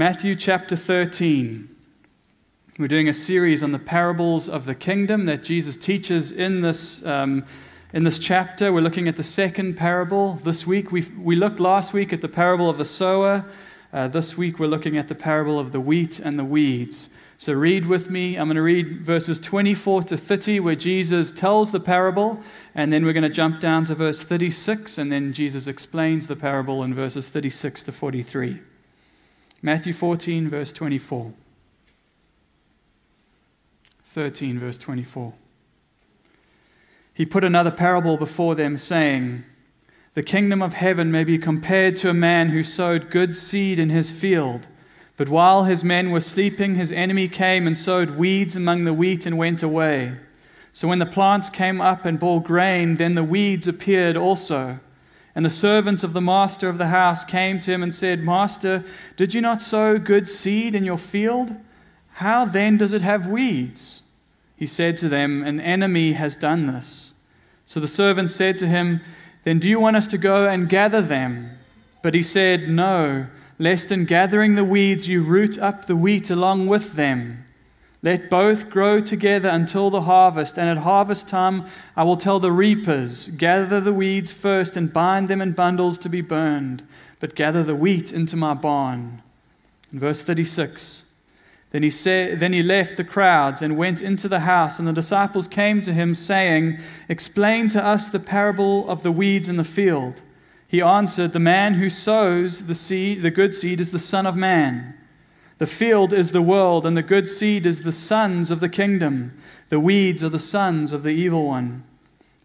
Matthew chapter 13. We're doing a series on the parables of the kingdom that Jesus teaches in this, um, in this chapter. We're looking at the second parable this week. We, we looked last week at the parable of the sower. Uh, this week we're looking at the parable of the wheat and the weeds. So read with me. I'm going to read verses 24 to 30 where Jesus tells the parable, and then we're going to jump down to verse 36, and then Jesus explains the parable in verses 36 to 43. Matthew 14, verse 24. 13, verse 24. He put another parable before them, saying, The kingdom of heaven may be compared to a man who sowed good seed in his field. But while his men were sleeping, his enemy came and sowed weeds among the wheat and went away. So when the plants came up and bore grain, then the weeds appeared also. And the servants of the master of the house came to him and said, Master, did you not sow good seed in your field? How then does it have weeds? He said to them, An enemy has done this. So the servants said to him, Then do you want us to go and gather them? But he said, No, lest in gathering the weeds you root up the wheat along with them. Let both grow together until the harvest, and at harvest time I will tell the reapers, Gather the weeds first and bind them in bundles to be burned, but gather the wheat into my barn. In verse 36, then he, said, then he left the crowds and went into the house, and the disciples came to him, saying, Explain to us the parable of the weeds in the field. He answered, The man who sows the seed, the good seed, is the Son of Man. The field is the world, and the good seed is the sons of the kingdom. The weeds are the sons of the evil one.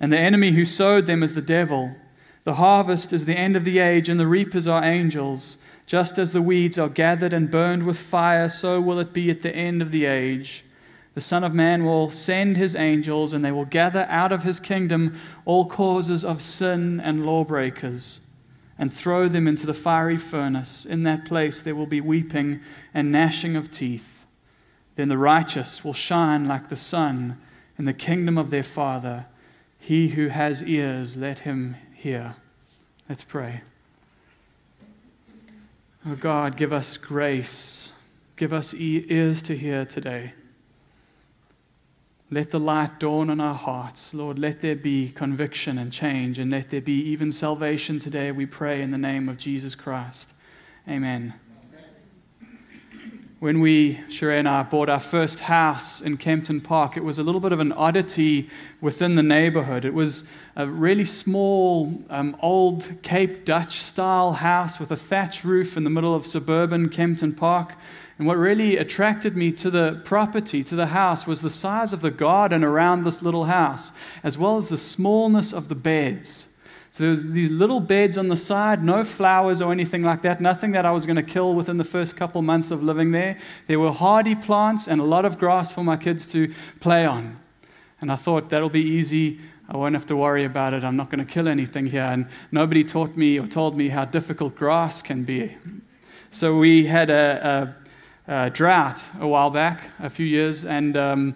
And the enemy who sowed them is the devil. The harvest is the end of the age, and the reapers are angels. Just as the weeds are gathered and burned with fire, so will it be at the end of the age. The Son of Man will send his angels, and they will gather out of his kingdom all causes of sin and lawbreakers and throw them into the fiery furnace. In that place there will be weeping and gnashing of teeth. Then the righteous will shine like the sun in the kingdom of their Father. He who has ears, let him hear. Let's pray. Oh God, give us grace. Give us ears to hear today. Let the light dawn on our hearts. Lord, let there be conviction and change, and let there be even salvation today, we pray in the name of Jesus Christ. Amen. When we, Sheree and I, bought our first house in Kempton Park, it was a little bit of an oddity within the neighborhood. It was a really small, um, old Cape Dutch style house with a thatch roof in the middle of suburban Kempton Park. And what really attracted me to the property, to the house, was the size of the garden around this little house, as well as the smallness of the beds. So there was these little beds on the side, no flowers or anything like that, nothing that I was going to kill within the first couple months of living there. There were hardy plants and a lot of grass for my kids to play on. And I thought that'll be easy. I won't have to worry about it. I'm not going to kill anything here. And nobody taught me or told me how difficult grass can be. So we had a, a uh, drought a while back, a few years, and um,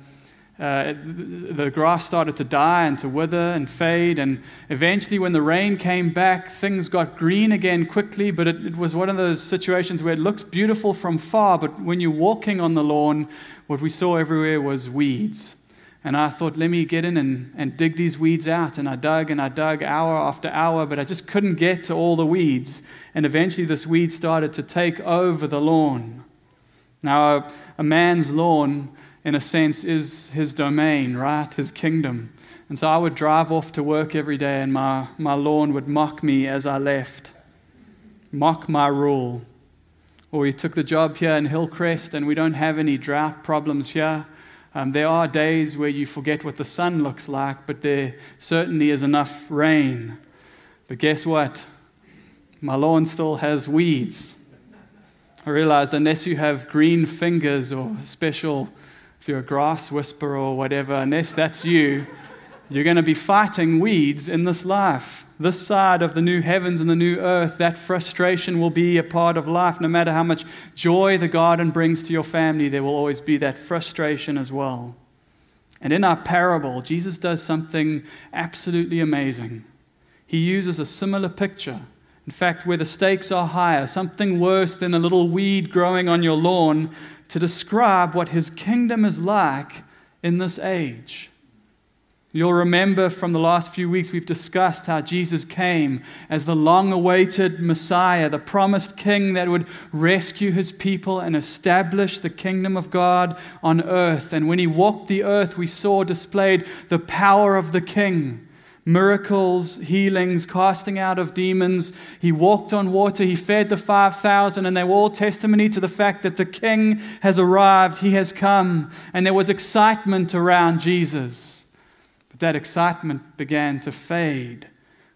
uh, the grass started to die and to wither and fade. And eventually, when the rain came back, things got green again quickly. But it, it, was one of those situations where it looks beautiful from far, but when you're walking on the lawn, what we saw everywhere was weeds. And I thought, let me get in and, and dig these weeds out. And I dug and I dug hour after hour, but I just couldn't get to all the weeds. And eventually, this weed started to take over the lawn. Now, a, a man's lawn, in a sense, is his domain, right? His kingdom. And so I would drive off to work every day, and my, my lawn would mock me as I left, mock my rule. Or we took the job here in Hillcrest, and we don't have any drought problems here. Um, there are days where you forget what the sun looks like, but there certainly is enough rain. But guess what? My lawn still has weeds. I realized unless you have green fingers or special, if you're a grass whisperer or whatever, unless that's you, you're going to be fighting weeds in this life. This side of the new heavens and the new earth, that frustration will be a part of life. No matter how much joy the garden brings to your family, there will always be that frustration as well. And in our parable, Jesus does something absolutely amazing. He uses a similar picture In fact, where the stakes are higher, something worse than a little weed growing on your lawn, to describe what his kingdom is like in this age. You'll remember from the last few weeks we've discussed how Jesus came as the long awaited Messiah, the promised king that would rescue his people and establish the kingdom of God on earth. And when he walked the earth, we saw displayed the power of the king miracles, healings, casting out of demons. He walked on water. He fed the 5,000, and they were all testimony to the fact that the king has arrived. He has come. And there was excitement around Jesus. But that excitement began to fade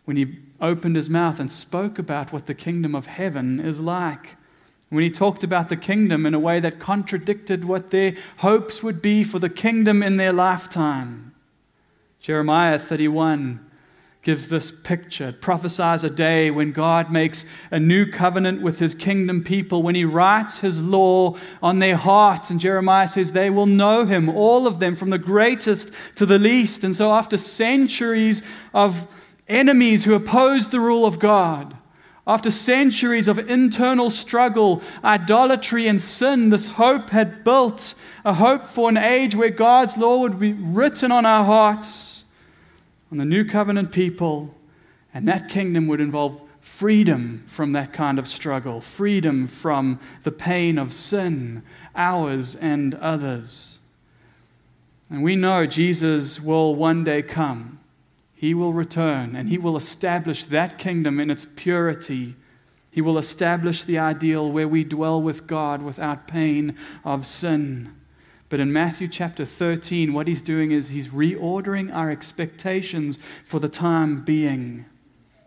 when he opened his mouth and spoke about what the kingdom of heaven is like. When he talked about the kingdom in a way that contradicted what their hopes would be for the kingdom in their lifetime. Jeremiah 31 gives this picture. It prophesies a day when God makes a new covenant with his kingdom people, when he writes his law on their hearts. And Jeremiah says they will know him, all of them, from the greatest to the least. And so, after centuries of enemies who opposed the rule of God, after centuries of internal struggle, idolatry, and sin, this hope had built a hope for an age where God's law would be written on our hearts, on the new covenant people, and that kingdom would involve freedom from that kind of struggle, freedom from the pain of sin, ours and others. And we know Jesus will one day come he will return and he will establish that kingdom in its purity. He will establish the ideal where we dwell with God without pain of sin. But in Matthew chapter 13, what he's doing is he's reordering our expectations for the time being.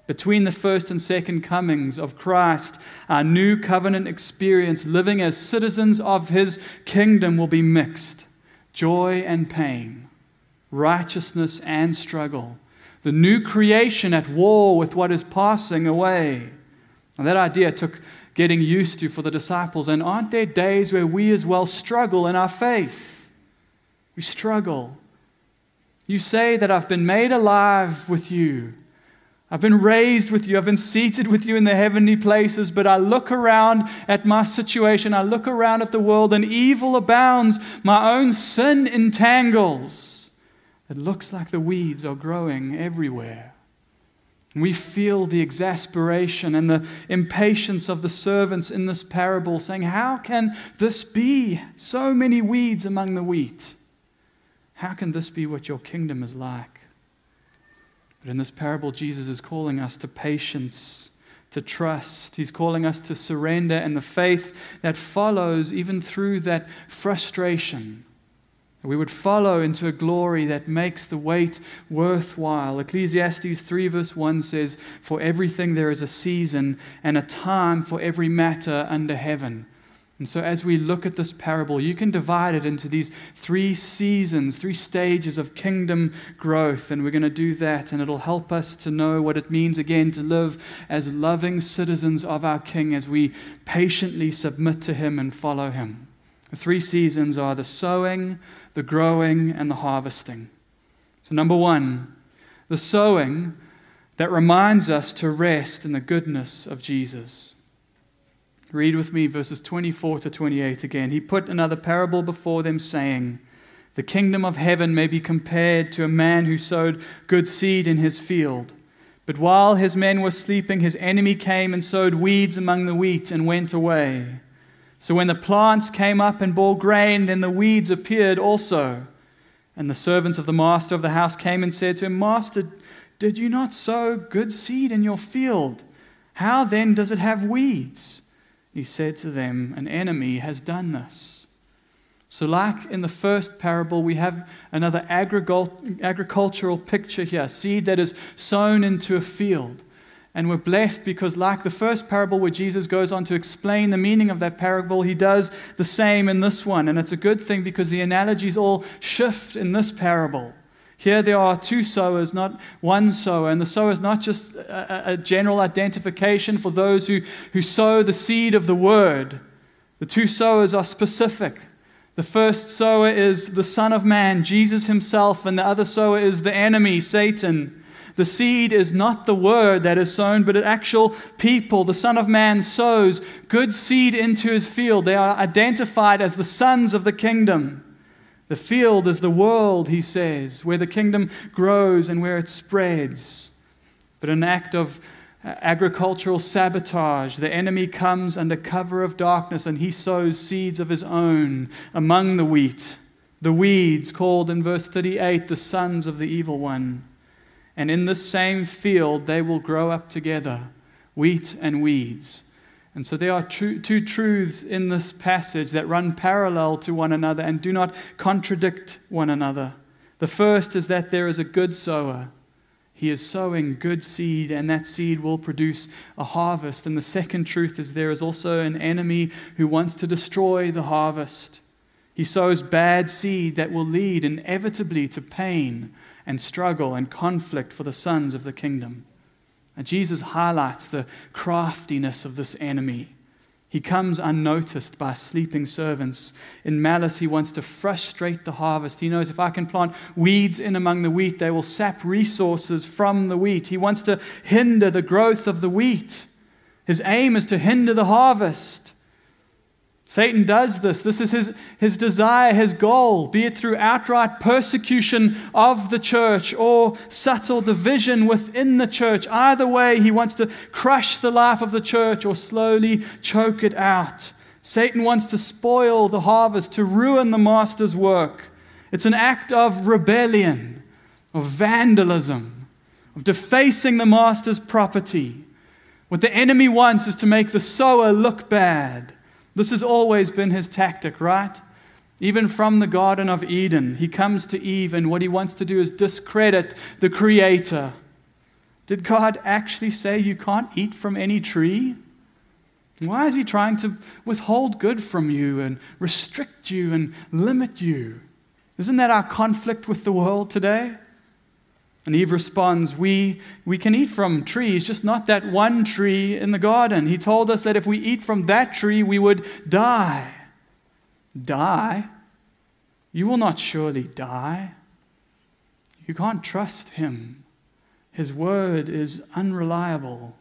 Between the first and second comings of Christ, our new covenant experience, living as citizens of his kingdom, will be mixed joy and pain, righteousness and struggle the new creation at war with what is passing away. And that idea took getting used to for the disciples. And aren't there days where we as well struggle in our faith? We struggle. You say that I've been made alive with you. I've been raised with you. I've been seated with you in the heavenly places. But I look around at my situation. I look around at the world, and evil abounds. My own sin entangles. It looks like the weeds are growing everywhere. We feel the exasperation and the impatience of the servants in this parable, saying, How can this be? So many weeds among the wheat. How can this be what your kingdom is like? But in this parable, Jesus is calling us to patience, to trust. He's calling us to surrender and the faith that follows even through that frustration we would follow into a glory that makes the wait worthwhile. Ecclesiastes 3, verse 1 says, For everything there is a season and a time for every matter under heaven. And so, as we look at this parable, you can divide it into these three seasons, three stages of kingdom growth. And we're going to do that, and it'll help us to know what it means again to live as loving citizens of our King as we patiently submit to Him and follow Him. The three seasons are the sowing, the growing, and the harvesting. So, number one, the sowing that reminds us to rest in the goodness of Jesus. Read with me verses 24 to 28 again. He put another parable before them, saying, The kingdom of heaven may be compared to a man who sowed good seed in his field. But while his men were sleeping, his enemy came and sowed weeds among the wheat and went away. So when the plants came up and bore grain, then the weeds appeared also. And the servants of the master of the house came and said to him, Master, did you not sow good seed in your field? How then does it have weeds? He said to them, An enemy has done this. So, like in the first parable, we have another agricultural picture here seed that is sown into a field. And we're blessed because, like the first parable where Jesus goes on to explain the meaning of that parable, he does the same in this one. And it's a good thing because the analogies all shift in this parable. Here there are two sowers, not one sower. And the sower is not just a, a, general identification for those who, who sow the seed of the word. The two sowers are specific. The first sower is the Son of Man, Jesus himself, and the other sower is the enemy, Satan. The seed is not the word that is sown, but actual people. The Son of Man sows good seed into his field. They are identified as the sons of the kingdom. The field is the world, he says, where the kingdom grows and where it spreads. But an act of uh, agricultural sabotage, the enemy comes under cover of darkness and he sows seeds of his own among the wheat, the weeds called in verse 38 the sons of the evil one. And in the same field they will grow up together, wheat and weeds. And so there are two, two truths in this passage that run parallel to one another and do not contradict one another. The first is that there is a good sower. He is sowing good seed, and that seed will produce a harvest. And the second truth is there is also an enemy who wants to destroy the harvest. He sows bad seed that will lead inevitably to pain and struggle and conflict for the sons of the kingdom. And Jesus highlights the craftiness of this enemy. He comes unnoticed by sleeping servants. In malice, he wants to frustrate the harvest. He knows if I can plant weeds in among the wheat, they will sap resources from the wheat. He wants to hinder the growth of the wheat. His aim is to hinder the harvest. Satan does this. This is his, his desire, his goal, be it through outright persecution of the church or subtle division within the church. Either way, he wants to crush the life of the church or slowly choke it out. Satan wants to spoil the harvest, to ruin the master's work. It's an act of rebellion, of vandalism, of defacing the master's property. What the enemy wants is to make the sower look bad this has always been his tactic, right? Even from the Garden of Eden, he comes to Eve, and what he wants to do is discredit the Creator. Did God actually say you can't eat from any tree? Why is he trying to withhold good from you and restrict you and limit you? Isn't that our conflict with the world today? And Eve responds, we, we can eat from trees, just not that one tree in the garden. He told us that if we eat from that tree, we would die. Die? You will not surely die. You can't trust him. His word is unreliable.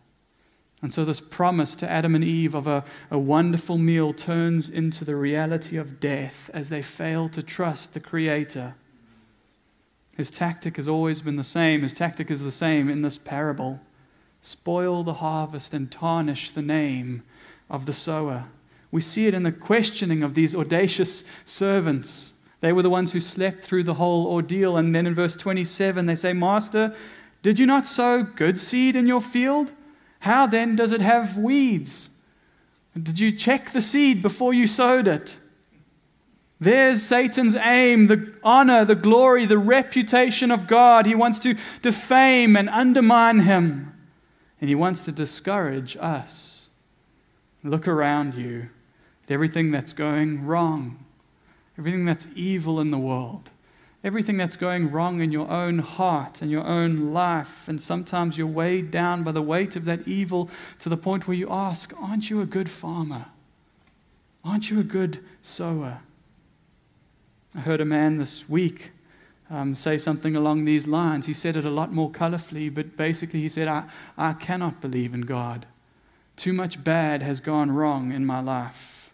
And so, this promise to Adam and Eve of a, a wonderful meal turns into the reality of death as they fail to trust the Creator. His tactic has always been the same. His tactic is the same in this parable spoil the harvest and tarnish the name of the sower. We see it in the questioning of these audacious servants. They were the ones who slept through the whole ordeal. And then in verse 27, they say, Master, did you not sow good seed in your field? How then does it have weeds? Did you check the seed before you sowed it? There's Satan's aim, the honor, the glory, the reputation of God. He wants to defame and undermine him. And he wants to discourage us. Look around you at everything that's going wrong, everything that's evil in the world, everything that's going wrong in your own heart and your own life. And sometimes you're weighed down by the weight of that evil to the point where you ask, Aren't you a good farmer? Aren't you a good sower? I heard a man this week um, say something along these lines. He said it a lot more colorfully, but basically, he said, I, I cannot believe in God. Too much bad has gone wrong in my life.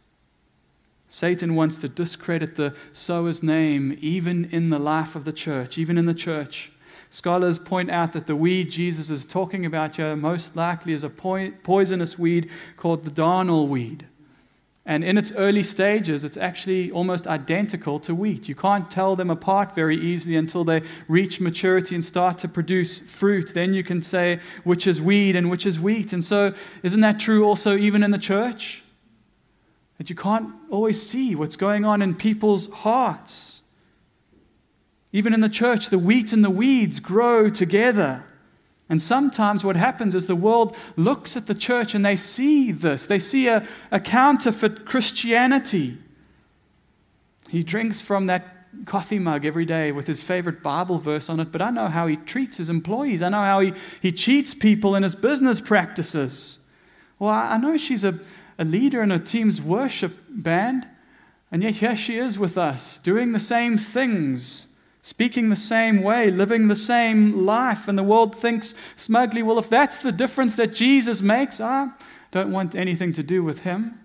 Satan wants to discredit the sower's name even in the life of the church, even in the church. Scholars point out that the weed Jesus is talking about here most likely is a poisonous weed called the darnel weed. And in its early stages, it's actually almost identical to wheat. You can't tell them apart very easily until they reach maturity and start to produce fruit. Then you can say which is weed and which is wheat. And so, isn't that true also even in the church? That you can't always see what's going on in people's hearts. Even in the church, the wheat and the weeds grow together. And sometimes what happens is the world looks at the church and they see this. They see a, a counterfeit Christianity. He drinks from that coffee mug every day with his favorite Bible verse on it, but I know how he treats his employees. I know how he, he cheats people in his business practices. Well, I, I know she's a, a leader in a team's worship band, and yet here she is with us doing the same things speaking the same way, living the same life, and the world thinks smugly, well, if that's the difference that Jesus makes, I don't want anything to do with him.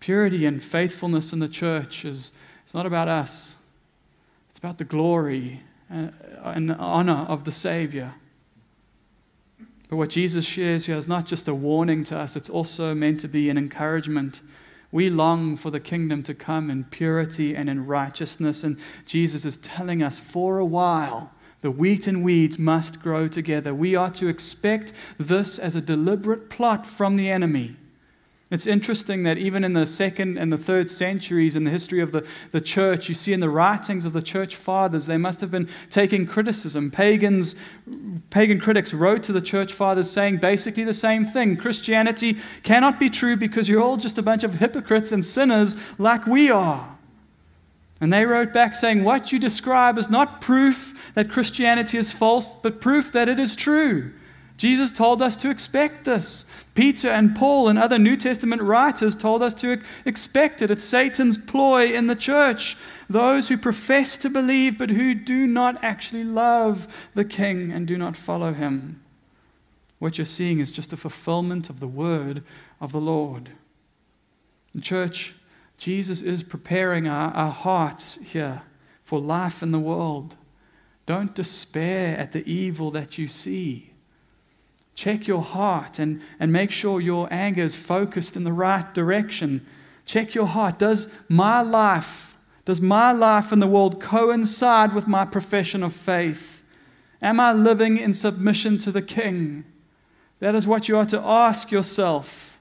Purity and faithfulness in the church is it's not about us, it's about the glory and honor of the Savior. But what Jesus shares here is not just a warning to us, it's also meant to be an encouragement. We long for the kingdom to come in purity and in righteousness, and Jesus is telling us for a while the wheat and weeds must grow together. We are to expect this as a deliberate plot from the enemy. It's interesting that even in the second and the third centuries in the history of the, the church, you see in the writings of the church fathers, they must have been taking criticism. Pagans, pagan critics wrote to the church fathers saying basically the same thing Christianity cannot be true because you're all just a bunch of hypocrites and sinners like we are. And they wrote back saying, What you describe is not proof that Christianity is false, but proof that it is true. Jesus told us to expect this. Peter and Paul and other New Testament writers told us to expect it. It's Satan's ploy in the church. Those who profess to believe but who do not actually love the King and do not follow him. What you're seeing is just a fulfillment of the word of the Lord. Church, Jesus is preparing our, our hearts here for life in the world. Don't despair at the evil that you see. Check your heart and, and make sure your anger is focused in the right direction. Check your heart. Does my life, does my life in the world coincide with my profession of faith? Am I living in submission to the King? That is what you are to ask yourself.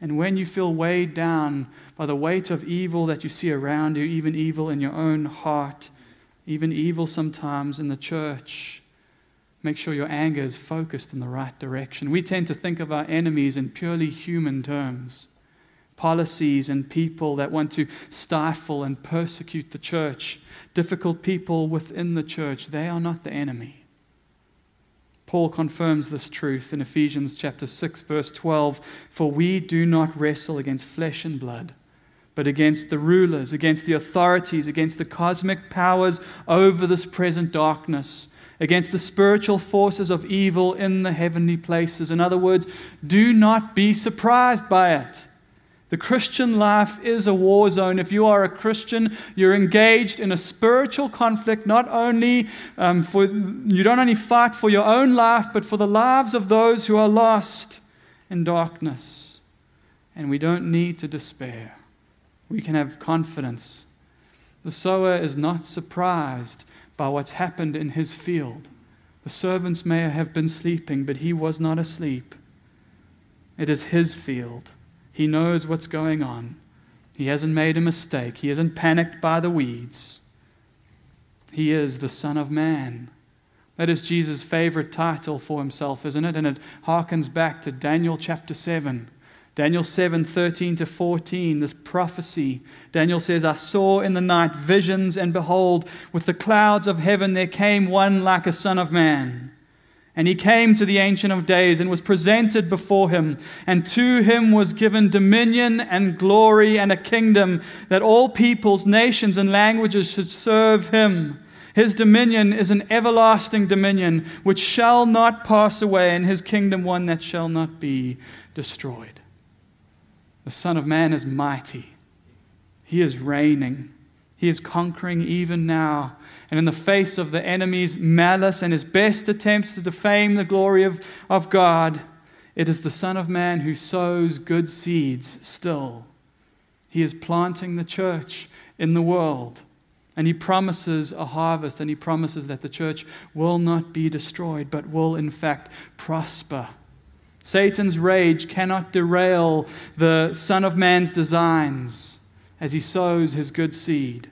And when you feel weighed down by the weight of evil that you see around you, even evil in your own heart, even evil sometimes in the church, Make sure your anger is focused in the right direction. We tend to think of our enemies in purely human terms policies and people that want to stifle and persecute the church, difficult people within the church. They are not the enemy. Paul confirms this truth in Ephesians chapter 6 verse 12, for we do not wrestle against flesh and blood, but against the rulers, against the authorities, against the cosmic powers over this present darkness against the spiritual forces of evil in the heavenly places. In other words, do not be surprised by it. The Christian life is a war zone. If you are a Christian, you're engaged in a spiritual conflict, not only um, for, you don't only fight for your own life, but for the lives of those who are lost in darkness. And we don't need to despair. We can have confidence. The sower is not surprised by what's happened in his field. The servants may have been sleeping, but he was not asleep. It is his field. He knows what's going on. He hasn't made a mistake. He isn't panicked by the weeds. He is the Son of Man. That is Jesus' favorite title for himself, isn't it? And it harkens back to Daniel chapter 7 Daniel 7 13 to 14, this prophecy. Daniel says, I saw in the night visions, and behold, with the clouds of heaven there came one like a son of man. And he came to the Ancient of Days and was presented before him. And to him was given dominion and glory and a kingdom that all peoples, nations, and languages should serve him. His dominion is an everlasting dominion which shall not pass away, and his kingdom one that shall not be destroyed. The Son of Man is mighty. He is reigning. He is conquering even now. And in the face of the enemy's malice and his best attempts to defame the glory of, of God, it is the Son of Man who sows good seeds still. He is planting the church in the world. And he promises a harvest, and he promises that the church will not be destroyed, but will in fact prosper. Satan's rage cannot derail the Son of Man's designs as he sows his good seed.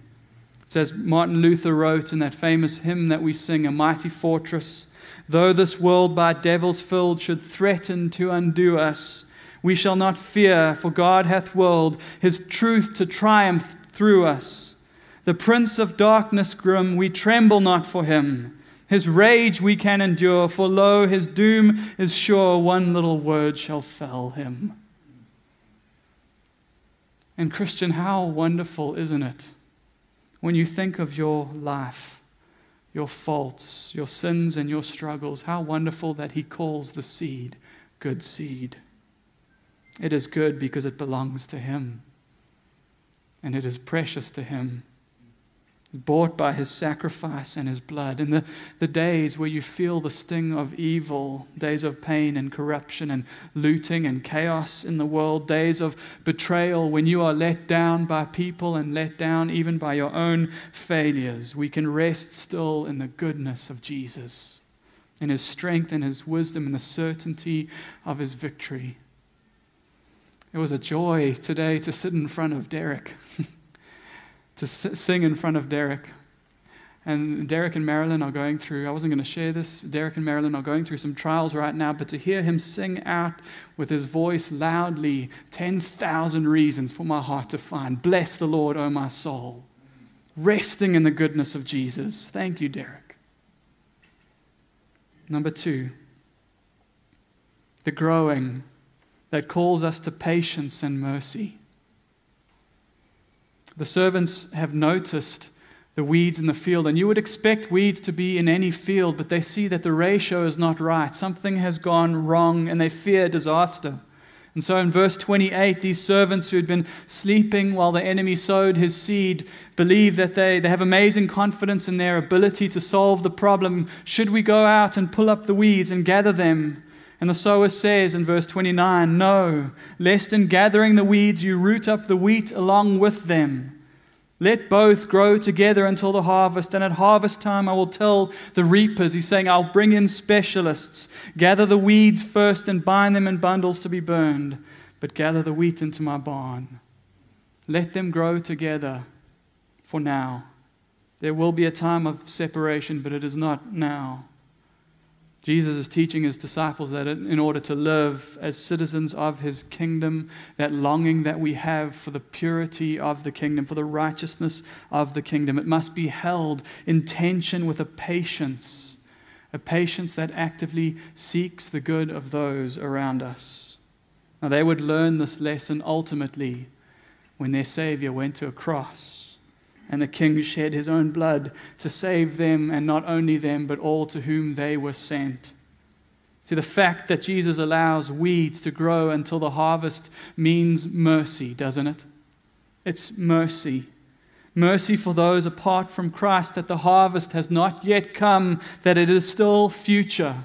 It says Martin Luther wrote in that famous hymn that we sing, A Mighty Fortress, though this world by devils filled should threaten to undo us, we shall not fear, for God hath willed his truth to triumph through us. The prince of darkness grim, we tremble not for him. His rage we can endure, for lo, his doom is sure. One little word shall fell him. And, Christian, how wonderful, isn't it? When you think of your life, your faults, your sins, and your struggles, how wonderful that He calls the seed good seed. It is good because it belongs to Him, and it is precious to Him bought by his sacrifice and his blood. In the, the days where you feel the sting of evil, days of pain and corruption and looting and chaos in the world, days of betrayal, when you are let down by people and let down even by your own failures, we can rest still in the goodness of Jesus, in his strength and his wisdom and the certainty of his victory. It was a joy today to sit in front of Derek. to sing in front of Derek. And Derek and Marilyn are going through, I wasn't going to share this. Derek and Marilyn are going through some trials right now, but to hear him sing out with his voice loudly, 10,000 reasons for my heart to find. Bless the Lord, O my soul. Resting in the goodness of Jesus. Thank you, Derek. Number two, the growing that calls us to patience and mercy. The servants have noticed the weeds in the field, and you would expect weeds to be in any field, but they see that the ratio is not right. Something has gone wrong, and they fear disaster. And so in verse 28, these servants who had been sleeping while the enemy sowed his seed believe that they, they have amazing confidence in their ability to solve the problem. Should we go out and pull up the weeds and gather them? And the sower says in verse 29 No, lest in gathering the weeds you root up the wheat along with them. Let both grow together until the harvest, and at harvest time I will tell the reapers. He's saying, I'll bring in specialists. Gather the weeds first and bind them in bundles to be burned, but gather the wheat into my barn. Let them grow together for now. There will be a time of separation, but it is not now. Jesus is teaching his disciples that in order to live as citizens of his kingdom, that longing that we have for the purity of the kingdom, for the righteousness of the kingdom, it must be held in tension with a patience, a patience that actively seeks the good of those around us. Now, they would learn this lesson ultimately when their Savior went to a cross and the king shed his own blood to save them, and not only them, but all to whom they were sent. See, the fact that Jesus allows weeds to grow until the harvest means mercy, doesn't it? It's mercy. Mercy for those apart from Christ, that the harvest has not yet come, that it is still future.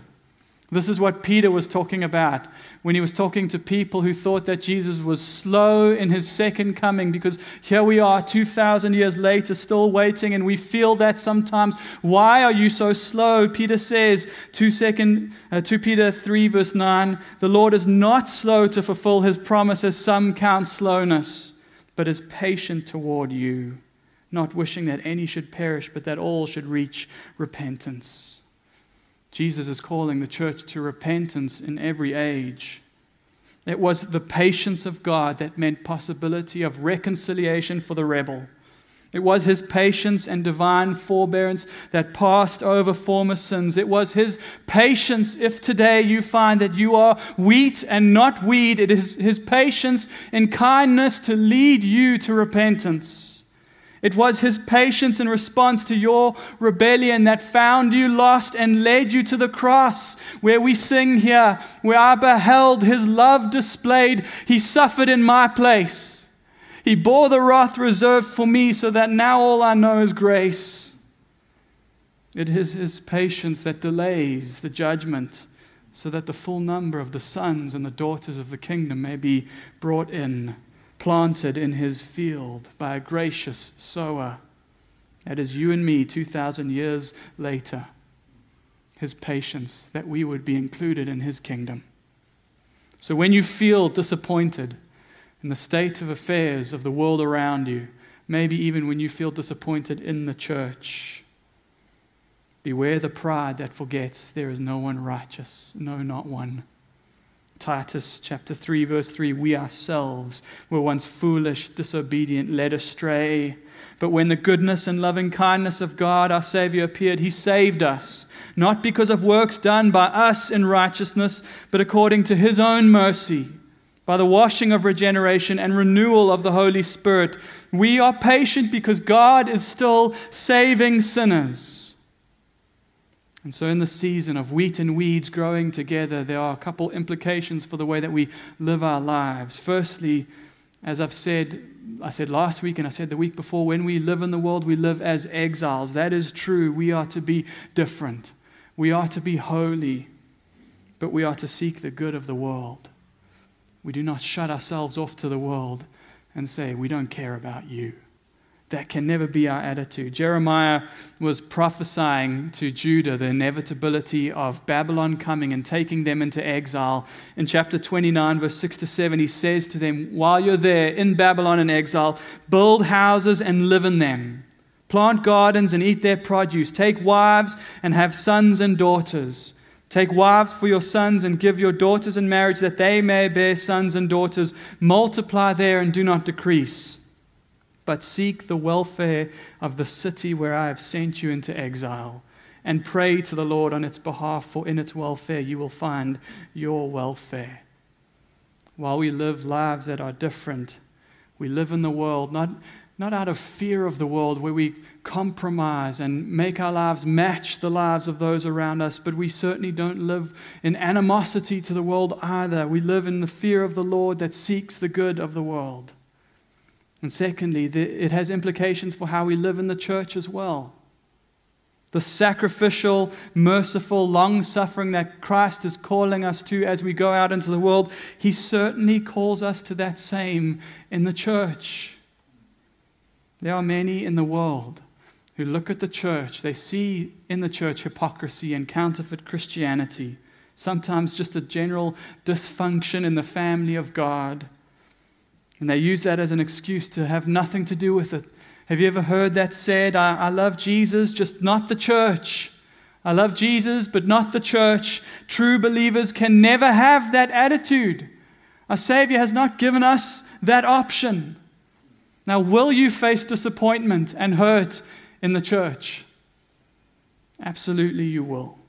This is what Peter was talking about when he was talking to people who thought that Jesus was slow in his second coming, because here we are 2,000 years later, still waiting, and we feel that sometimes. Why are you so slow? Peter says, 2, second, uh, 2 Peter 3, verse 9, the Lord is not slow to fulfill his promise, as some count slowness, but is patient toward you, not wishing that any should perish, but that all should reach repentance. Jesus is calling the church to repentance in every age. It was the patience of God that meant possibility of reconciliation for the rebel. It was his patience and divine forbearance that passed over former sins. It was his patience if today you find that you are wheat and not weed. It is his patience and kindness to lead you to repentance. It was his patience in response to your rebellion that found you lost and led you to the cross, where we sing here, where I beheld his love displayed. He suffered in my place. He bore the wrath reserved for me, so that now all I know is grace. It is his patience that delays the judgment, so that the full number of the sons and the daughters of the kingdom may be brought in planted in his field by a gracious sower. That is you and me 2,000 years later. His patience that we would be included in his kingdom. So when you feel disappointed in the state of affairs of the world around you, maybe even when you feel disappointed in the church, beware the pride that forgets there is no one righteous, no, not one. Titus chapter 3, verse 3 We ourselves were once foolish, disobedient, led astray. But when the goodness and loving kindness of God, our Savior, appeared, He saved us, not because of works done by us in righteousness, but according to His own mercy, by the washing of regeneration and renewal of the Holy Spirit. We are patient because God is still saving sinners. And so, in the season of wheat and weeds growing together, there are a couple implications for the way that we live our lives. Firstly, as I've said, I said last week and I said the week before, when we live in the world, we live as exiles. That is true. We are to be different. We are to be holy, but we are to seek the good of the world. We do not shut ourselves off to the world and say, We don't care about you. That can never be our attitude. Jeremiah was prophesying to Judah the inevitability of Babylon coming and taking them into exile. In chapter 29, verse 6 to 7, he says to them, While you're there in Babylon in exile, build houses and live in them. Plant gardens and eat their produce. Take wives and have sons and daughters. Take wives for your sons and give your daughters in marriage that they may bear sons and daughters. Multiply there and do not decrease, but seek the welfare of the city where I have sent you into exile. And pray to the Lord on its behalf, for in its welfare you will find your welfare. While we live lives that are different, we live in the world, not, not out of fear of the world, where we compromise and make our lives match the lives of those around us, but we certainly don't live in animosity to the world either. We live in the fear of the Lord that seeks the good of the world. And secondly, it has implications for how we live in the church as well. The sacrificial, merciful, long suffering that Christ is calling us to as we go out into the world, He certainly calls us to that same in the church. There are many in the world who look at the church, they see in the church hypocrisy and counterfeit Christianity, sometimes just a general dysfunction in the family of God. And they use that as an excuse to have nothing to do with it. Have you ever heard that said? I, I love Jesus, just not the church. I love Jesus, but not the church. True believers can never have that attitude. Our Savior has not given us that option. Now, will you face disappointment and hurt in the church? Absolutely, you will.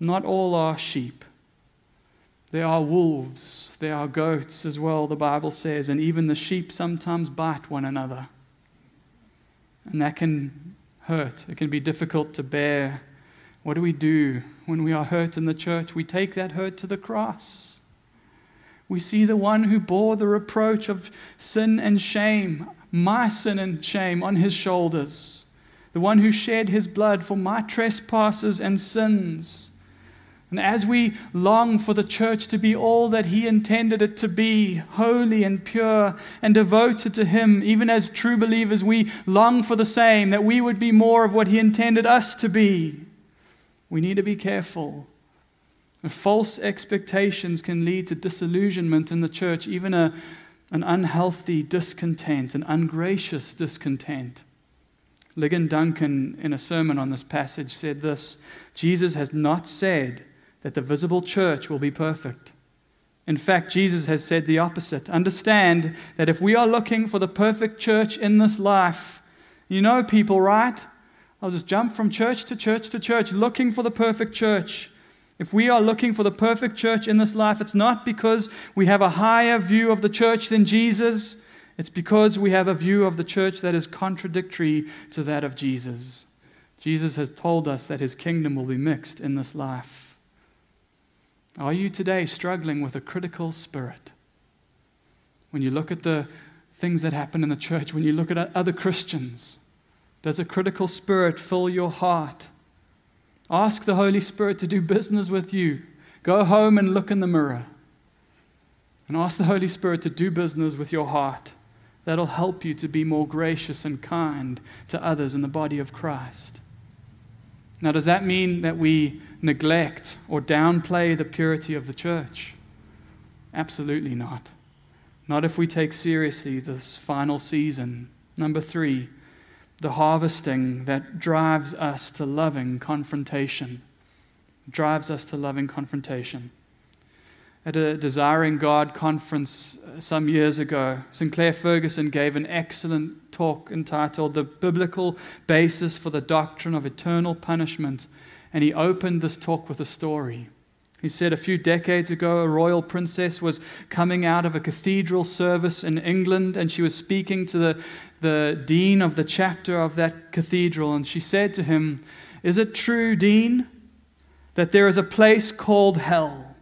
Not all are sheep. There are wolves, there are goats as well, the Bible says, and even the sheep sometimes bite one another. And that can hurt, it can be difficult to bear. What do we do when we are hurt in the church? We take that hurt to the cross. We see the one who bore the reproach of sin and shame my sin and shame on his shoulders, the one who shed his blood for my trespasses and sins. And as we long for the church to be all that he intended it to be, holy and pure and devoted to him, even as true believers, we long for the same, that we would be more of what he intended us to be. We need to be careful. False expectations can lead to disillusionment in the church, even a an unhealthy discontent, an ungracious discontent. Ligon Duncan, in a sermon on this passage, said this Jesus has not said that the visible church will be perfect. In fact, Jesus has said the opposite. Understand that if we are looking for the perfect church in this life, you know people, right? I'll just jump from church to church to church looking for the perfect church. If we are looking for the perfect church in this life, it's not because we have a higher view of the church than Jesus. It's because we have a view of the church that is contradictory to that of Jesus. Jesus has told us that his kingdom will be mixed in this life. Are you today struggling with a critical spirit? When you look at the things that happen in the church, when you look at other Christians, does a critical spirit fill your heart? Ask the Holy Spirit to do business with you. Go home and look in the mirror. And ask the Holy Spirit to do business with your heart. That'll help you to be more gracious and kind to others in the body of Christ. Now, does that mean that we neglect or downplay the purity of the church? Absolutely not. Not if we take seriously this final season. Number three, the harvesting that drives us to loving confrontation. Drives us to loving confrontation. At a Desiring God conference uh, some years ago, Sinclair Ferguson gave an excellent talk entitled The Biblical Basis for the Doctrine of Eternal Punishment. And he opened this talk with a story. He said a few decades ago, a royal princess was coming out of a cathedral service in England and she was speaking to the, the dean of the chapter of that cathedral. And she said to him, Is it true, dean, that there is a place called hell?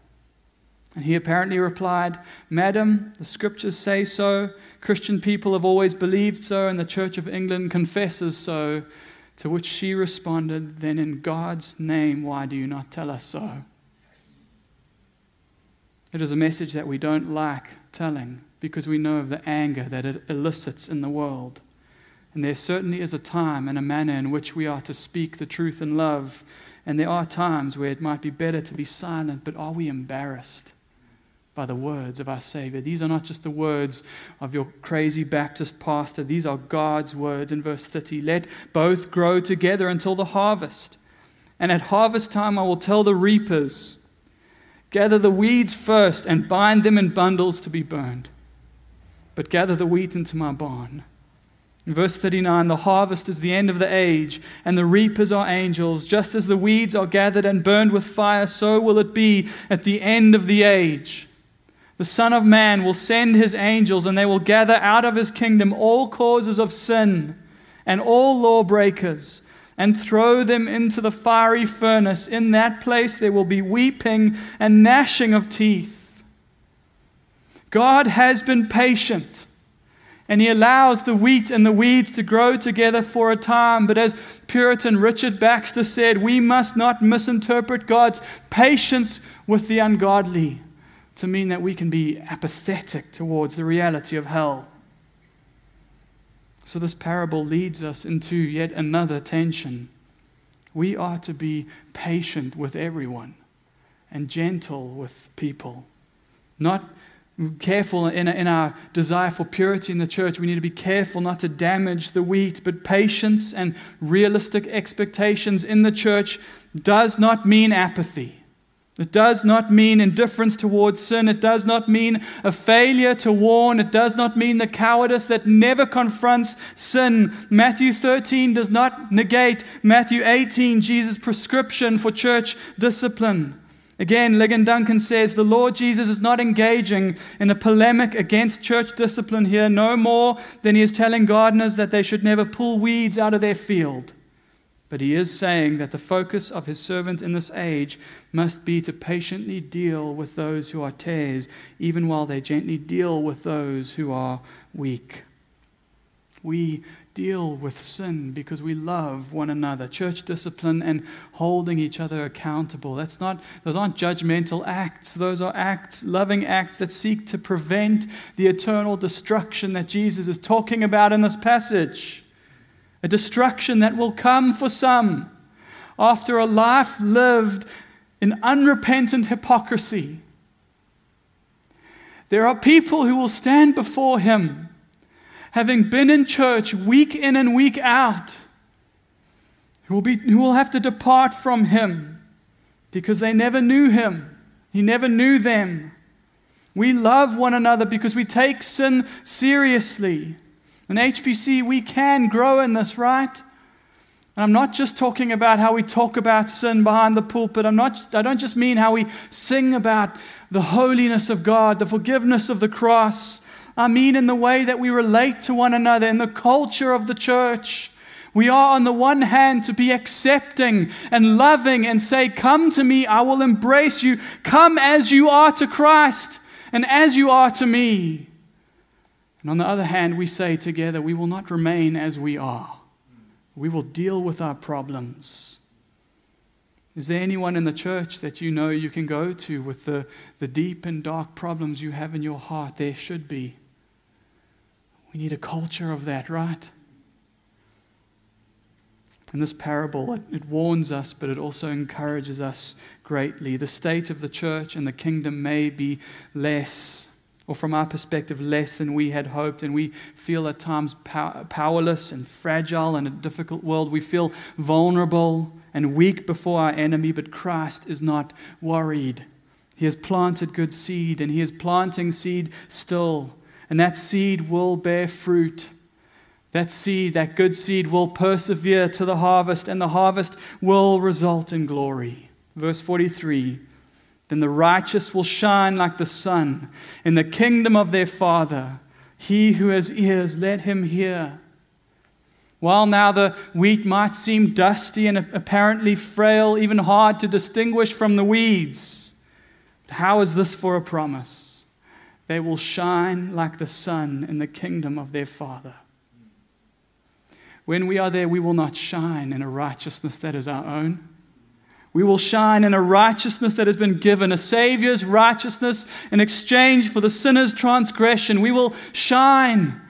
And he apparently replied, Madam, the scriptures say so. Christian people have always believed so, and the Church of England confesses so. To which she responded, Then in God's name, why do you not tell us so? It is a message that we don't like telling because we know of the anger that it elicits in the world. And there certainly is a time and a manner in which we are to speak the truth in love. And there are times where it might be better to be silent, but are we embarrassed by the words of our Savior? These are not just the words of your crazy Baptist pastor, these are God's words in verse 30. Let both grow together until the harvest. And at harvest time, I will tell the reapers, Gather the weeds first and bind them in bundles to be burned, but gather the wheat into my barn. In verse 39, the harvest is the end of the age, and the reapers are angels. Just as the weeds are gathered and burned with fire, so will it be at the end of the age. The Son of Man will send his angels, and they will gather out of his kingdom all causes of sin and all lawbreakers and throw them into the fiery furnace. In that place there will be weeping and gnashing of teeth. God has been patient. And he allows the wheat and the weeds to grow together for a time. But as Puritan Richard Baxter said, we must not misinterpret God's patience with the ungodly to mean that we can be apathetic towards the reality of hell. So, this parable leads us into yet another tension. We are to be patient with everyone and gentle with people. Not careful in, in our desire for purity in the church. We need to be careful not to damage the wheat, but patience and realistic expectations in the church does not mean apathy. It does not mean indifference towards sin. It does not mean a failure to warn. It does not mean the cowardice that never confronts sin. Matthew 13 does not negate Matthew 18, Jesus' prescription for church discipline. Again, Ligon Duncan says the Lord Jesus is not engaging in a polemic against church discipline here, no more than he is telling gardeners that they should never pull weeds out of their field. But he is saying that the focus of his servant in this age must be to patiently deal with those who are tares, even while they gently deal with those who are weak. We deal with sin because we love one another. Church discipline and holding each other accountable. That's not, those aren't judgmental acts. Those are acts, loving acts that seek to prevent the eternal destruction that Jesus is talking about in this passage a destruction that will come for some after a life lived in unrepentant hypocrisy. There are people who will stand before him, having been in church week in and week out, who will, be, who will have to depart from him because they never knew him. He never knew them. We love one another because we take sin seriously. In HBC, we can grow in this, right? And I'm not just talking about how we talk about sin behind the pulpit. I'm not, I don't just mean how we sing about the holiness of God, the forgiveness of the cross. I mean in the way that we relate to one another, in the culture of the church. We are, on the one hand, to be accepting and loving and say, Come to me, I will embrace you. Come as you are to Christ and as you are to me. And on the other hand, we say together, we will not remain as we are. We will deal with our problems. Is there anyone in the church that you know you can go to with the, the deep and dark problems you have in your heart? There should be. We need a culture of that, right? In this parable, it, it warns us, but it also encourages us greatly. The state of the church and the kingdom may be less or from our perspective, less than we had hoped, and we feel at times pow- powerless and fragile in a difficult world. We feel vulnerable and weak before our enemy, but Christ is not worried. He has planted good seed, and He is planting seed still, and that seed will bear fruit. That seed, that good seed, will persevere to the harvest, and the harvest will result in glory. Verse 43 Then the righteous will shine like the sun in the kingdom of their Father. He who has ears, let him hear. While now the wheat might seem dusty and apparently frail, even hard to distinguish from the weeds, how is this for a promise? They will shine like the sun in the kingdom of their Father. When we are there, we will not shine in a righteousness that is our own we will shine in a righteousness that has been given, a Savior's righteousness in exchange for the sinner's transgression. We will shine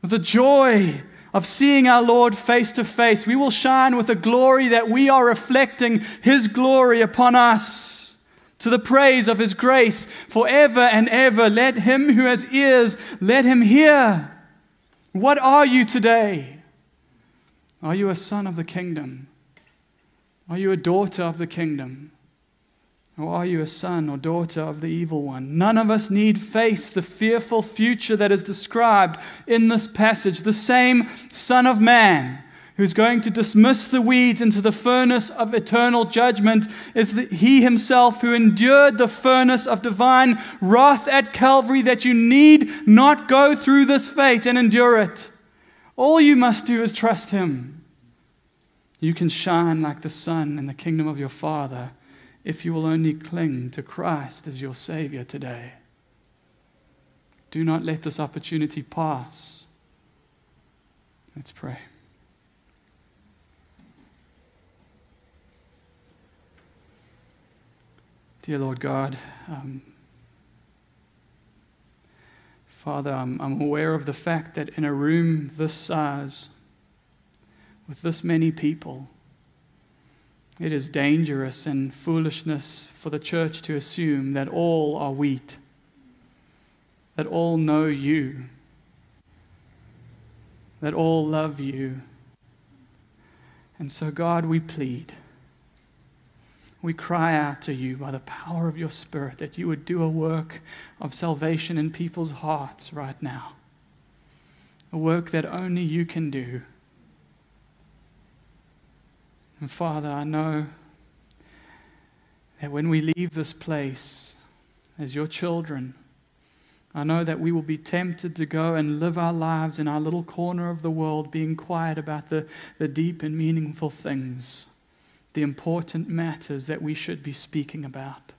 with the joy of seeing our Lord face to face. We will shine with a glory that we are reflecting His glory upon us to the praise of His grace forever and ever. Let him who has ears, let him hear. What are you today? Are you a son of the kingdom? Are you a daughter of the kingdom? Or are you a son or daughter of the evil one? None of us need face the fearful future that is described in this passage. The same Son of Man who's going to dismiss the weeds into the furnace of eternal judgment is the, he himself who endured the furnace of divine wrath at Calvary that you need not go through this fate and endure it. All you must do is trust him. You can shine like the sun in the kingdom of your Father if you will only cling to Christ as your Savior today. Do not let this opportunity pass. Let's pray. Dear Lord God, um, Father, I'm, I'm aware of the fact that in a room this size, with this many people, it is dangerous and foolishness for the church to assume that all are wheat, that all know you, that all love you. And so, God, we plead. We cry out to you by the power of your Spirit that you would do a work of salvation in people's hearts right now. A work that only you can do. And Father, I know that when we leave this place as your children, I know that we will be tempted to go and live our lives in our little corner of the world, being quiet about the, the deep and meaningful things, the important matters that we should be speaking about.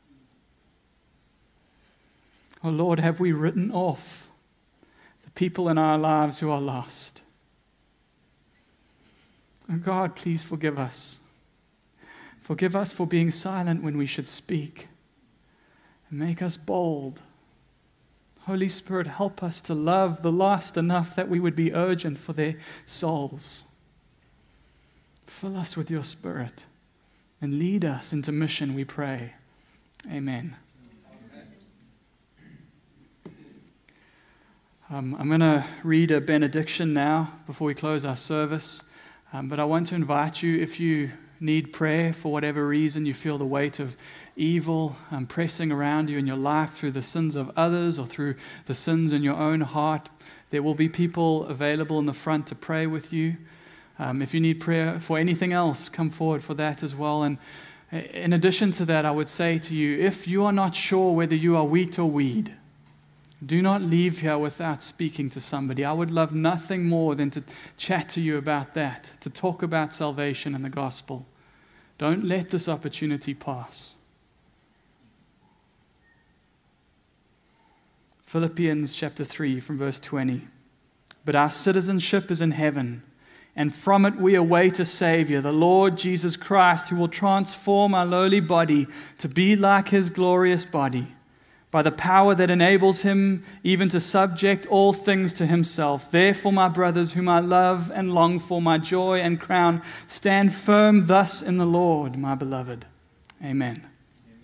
Oh Lord, have we written off the people in our lives who are lost? Oh God, please forgive us. Forgive us for being silent when we should speak. And make us bold. Holy Spirit, help us to love the lost enough that we would be urgent for their souls. Fill us with your Spirit and lead us into mission, we pray. Amen. Um, I'm going to read a benediction now before we close our service. Um, but I want to invite you, if you need prayer for whatever reason, you feel the weight of evil um, pressing around you in your life through the sins of others or through the sins in your own heart, there will be people available in the front to pray with you. Um, if you need prayer for anything else, come forward for that as well. And in addition to that, I would say to you if you are not sure whether you are wheat or weed, do not leave here without speaking to somebody. I would love nothing more than to chat to you about that, to talk about salvation and the gospel. Don't let this opportunity pass. Philippians chapter 3, from verse 20. But our citizenship is in heaven, and from it we await a Savior, the Lord Jesus Christ, who will transform our lowly body to be like his glorious body by the power that enables him even to subject all things to himself. Therefore, my brothers, whom I love and long for, my joy and crown, stand firm thus in the Lord, my beloved. Amen.